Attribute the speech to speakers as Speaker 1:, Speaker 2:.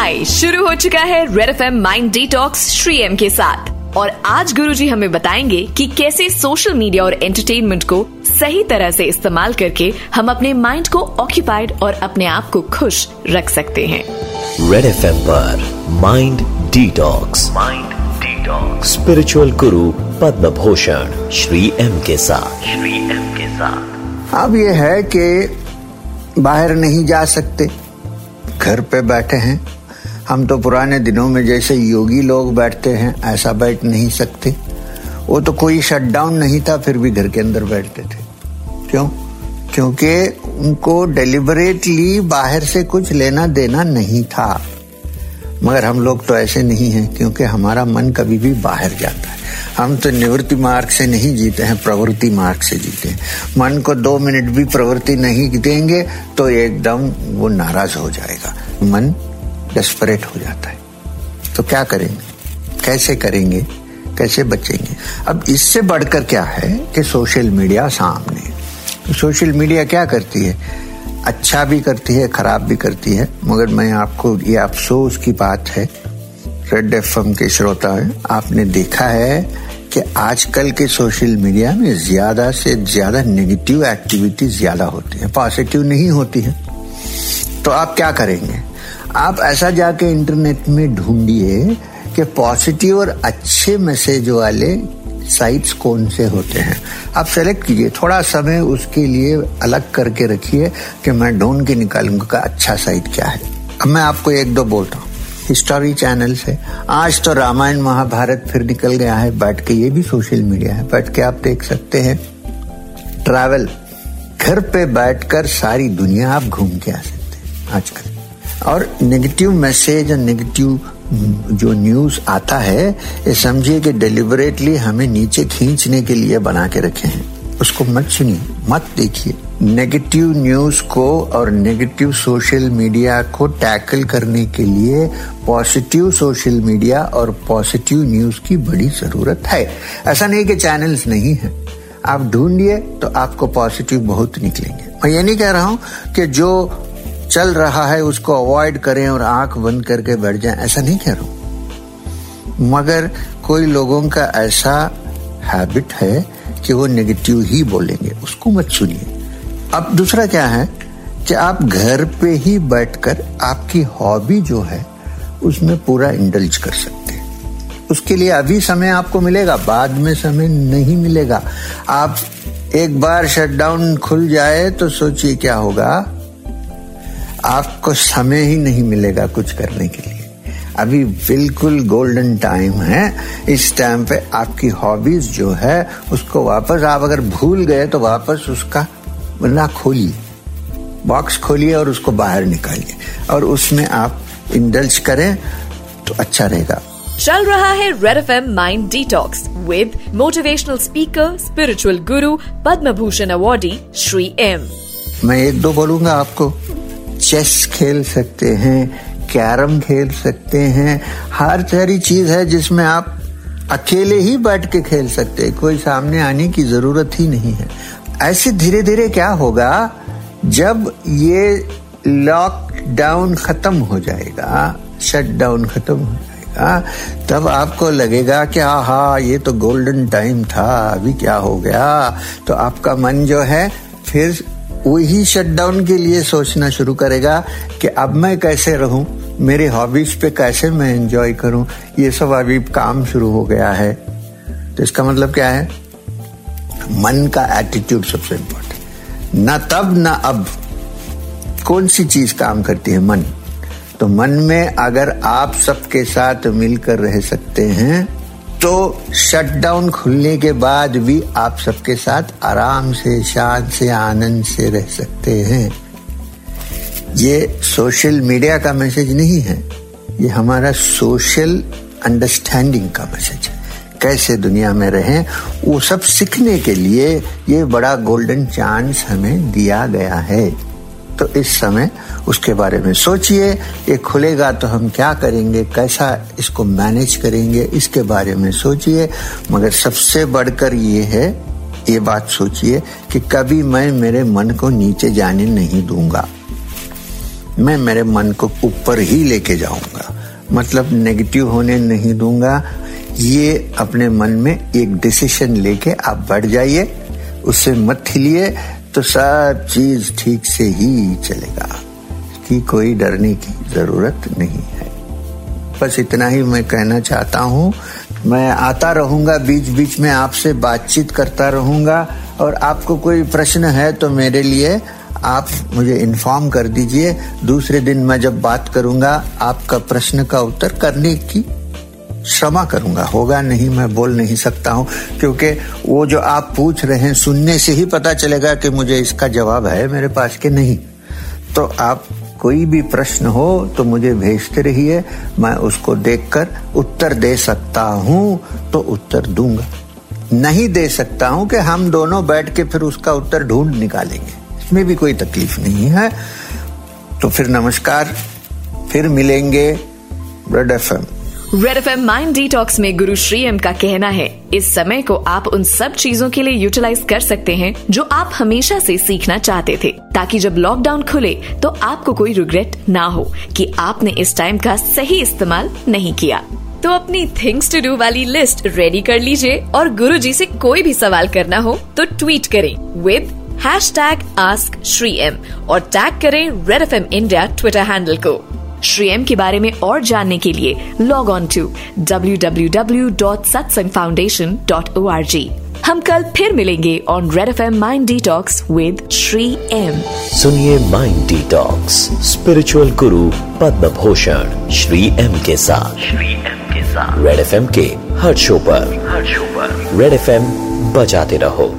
Speaker 1: हाय शुरू हो चुका है red F M mind detox Shri M के साथ। और आज गुरुजी हमें बताएँगे कि कैसे सोशल मीडिया और एंटरटेनमेंट को सही तरह से इस्तेमाल करके हम अपने माइंड को ऑक्यूपाइड और अपने आप को खुश रख सकते हैं।
Speaker 2: रेड एफ़ पर mind detox mind detox spiritual guru Padma Bhushan Shri M के साथ। श्री एम के साथ।
Speaker 3: अब ये है कि बाहर नहीं जा सकते। घर पे बैठे हैं। हम तो पुराने दिनों में जैसे योगी लोग बैठते हैं, ऐसा बैठ नहीं सकते। वो तो कोई शटडाउन नहीं था, फिर भी घर के अंदर बैठते थे। क्यों? क्योंकि उनको डेलिबरेटली बाहर से कुछ लेना देना नहीं था। मगर हम लोग तो ऐसे नहीं हैं, क्योंकि हमारा मन कभी भी बाहर जाता है। हम तो निवृत्ति मार्ग से नहीं जीते हैं, प्रवृत्ति मार्ग से जीते हैं। मन को दो मिनट भी प्रवृत्ति नहीं देंगे तो एकदम वो नाराज़ हो जाएगा। मन डेस्परेट हो जाता है। तो क्या करेंगे? कैसे करेंगे? कैसे बचेंगे? अब इससे बढ़कर क्या है कि सोशल मीडिया सामने सोशल मीडिया क्या करती है? अच्छा भी करती है, खराब भी करती है। मगर मैं आपको, ये अफसोस की बात है, रेड एफएम के श्रोता है, आपने देखा है कि आजकल के सोशल मीडिया में ज़्यादा से ज़्यादा नेगेटिव एक्टिविटी ज़्यादा होती है, पॉजिटिव नहीं होती है। तो आप क्या करेंगे? आप ऐसा जाके इंटरनेट में ढूंढिए कि पॉजिटिव और अच्छे मैसेज वाले साइट्स कौन से होते हैं। आप सेलेक्ट कीजिए, थोड़ा समय उसके लिए अलग करके रखिए कि मैं ढूंढ के निकालूँगा अच्छा साइट क्या है। अब मैं आपको एक दो बोलता हूँ। हिस्टोरी चैनल से। आज तो रामायण महाभारत फिर निकल गया है, बैठ के ये भी सोशल मीडिया है। बैठ के आप देख सकते हैं। ट्रैवल घर पे बैठकर सारी दुनिया आप घूम के आ सकते हैं। आजकल। और नेगेटिव मैसेज और नेगेटिव जो न्यूज़ आता है, ये समझिए कि डिलिबरेटली हमें नीचे खींचने के लिए बना के रखे हैं। उसको मत सुनिए, मत देखिए। नेगेटिव न्यूज़ को और नेगेटिव सोशल मीडिया को टैकल करने के लिए पॉजिटिव सोशल मीडिया और पॉजिटिव न्यूज़ की बड़ी ज़रूरत है। ऐसा नहीं कि चैनल्स नहीं है। आप ढूंढिए तो आपको पॉजिटिव बहुत निकलेंगे। मैं ये नहीं कह रहा हूँ कि जो चल रहा है, उसको अवॉइड करें और आँख बंद करके बैठ जाएँ। ऐसा नहीं कह रहा हूँ। मगर कोई लोगों का ऐसा हैबिट है कि वो नेगेटिव ही बोलेंगे। उसको मत सुनिए। अब दूसरा क्या है कि आप घर पे ही बैठकर आपकी हॉबी जो है, उसमें पूरा इंडल्ज कर सकते हैं। उसके लिए अभी समय आपको मिलेगा, बाद में समय नहीं मिलेगा। आप एक बार शटडाउन खुल जाए तो सोचिए क्या होगा। आपको समय ही नहीं मिलेगा कुछ करने के लिए। अभी बिल्कुल गोल्डन टाइम है। इस टाइम पे आपकी हॉबीज जो है उसको वापस आप अगर भूल गए तो वापस उसका ना खोलिए। बॉक्स खोलिए और उसको बाहर निकालिए। और उसमें आप इंडल्ज करें तो अच्छा रहेगा।
Speaker 1: चल रहा है red F M mind detox with motivational speaker spiritual guru Padma Bhushan awardee Shri M
Speaker 3: मैं एक दो बोलूँगा आपको। चेस खेल सकते हैं, कैरम खेल सकते हैं, हर सारी चीज़ है जिसमें आप अकेले ही बैठ के खेल सकते हैं, कोई सामने आने की ज़रूरत ही नहीं है। ऐसे धीरे धीरे क्या होगा, जब ये लॉकडाउन खत्म हो जाएगा शट डाउन खत्म हो जाएगा, तब आपको लगेगा कि हा ये तो गोल्डन टाइम था, अभी क्या हो गया? तो आपका मन जो है, फिर वही शटडाउन के लिए सोचना शुरू करेगा कि अब मैं कैसे रहूँ, मेरे हॉबीज पे कैसे मैं एंजॉय करूँ, ये सब अभी काम शुरू हो गया है। तो इसका मतलब क्या है? मन का एटीट्यूड सबसे इंपॉर्टेंट न तब, ना अब। कौन सी चीज़ काम करती है? मन। तो मन में अगर आप सबके साथ मिलकर रह सकते हैं तो शटडाउन खुलने के बाद भी आप सबके साथ आराम से, शांत से, आनंद से रह सकते हैं। ये सोशल मीडिया का मैसेज नहीं है। ये हमारा सोशल अंडरस्टैंडिंग का मैसेज है। कैसे दुनिया में रहें, वो सब सीखने के लिए ये बड़ा गोल्डन चांस हमें दिया गया है। तो इस समय उसके बारे में सोचिए, ये खुलेगा तो हम क्या करेंगे, कैसा इसको मैनेज करेंगे, इसके बारे में सोचिए। मगर सबसे बढ़कर ये है, ये बात सोचिए कि कभी मैं मेरे मन को नीचे जाने नहीं दूँगा। मैं मेरे मन को ऊपर ही लेके जाऊँगा। मतलब नेगेटिव होने नहीं दूँगा। ये अपने मन में एक डिसीशन लेके आप बढ़ जाइए। उससे मत हिलिए। तो सब चीज़ ठीक से ही चलेगा। कि कोई डरने की ज़रूरत नहीं है। बस इतना ही मैं कहना चाहता हूँ। मैं आता रहूँगा बीच बीच में आपसे बातचीत करता रहूँगा। और आपको कोई प्रश्न है तो मेरे लिए आप मुझे इन्फॉर्म कर दीजिए। दूसरे दिन मैं जब बात करूँगा, आपका प्रश्न का उत्तर करने की क्षमा करूँगा। होगा नहीं, मैं बोल नहीं सकता हूँ, क्योंकि वो जो आप पूछ रहे हैं, सुनने से ही पता चलेगा कि मुझे इसका जवाब है मेरे पास के नहीं। तो आप कोई भी प्रश्न हो तो मुझे भेजते रहिए, मैं उसको देखकर उत्तर दे सकता हूँ तो उत्तर दूँगा। नहीं दे सकता हूँ कि हम दोनों बैठ के फिर उसका उत्तर ढूंढ निकालेंगे। इसमें भी कोई तकलीफ़ नहीं है। तो फिर नमस्कार, फिर मिलेंगे red F
Speaker 1: red F M mind detox में गुरु श्री एम का कहना है, इस समय को आप उन सब चीज़ों के लिए यूटिलाइज कर सकते हैं, जो आप हमेशा से सीखना चाहते थे। ताकि जब लॉकडाउन खुले तो आपको कोई रिग्रेट ना हो कि आपने इस टाइम का सही इस्तेमाल नहीं किया। तो अपनी थिंग्स टू डू वाली लिस्ट रेडी कर लीजिए, और गुरु जी से कोई भी सवाल करना हो तो ट्वीट करें with hash tag ask Shri M और टैग करें red F M India twitter handle को। श्री एम के बारे में और जानने के लिए log on to W W W dot Satsang foundation dot O R G हम कल फिर मिलेंगे on red F M mind detox with Shri M
Speaker 2: सुनिए mind detox spiritual guru Padma Bhushan Shri M के साथ। श्री एम के साथ। रेड एफ़ एम के हर शो पर। हर शो पर। रेड एफ़ एम बजाते रहो।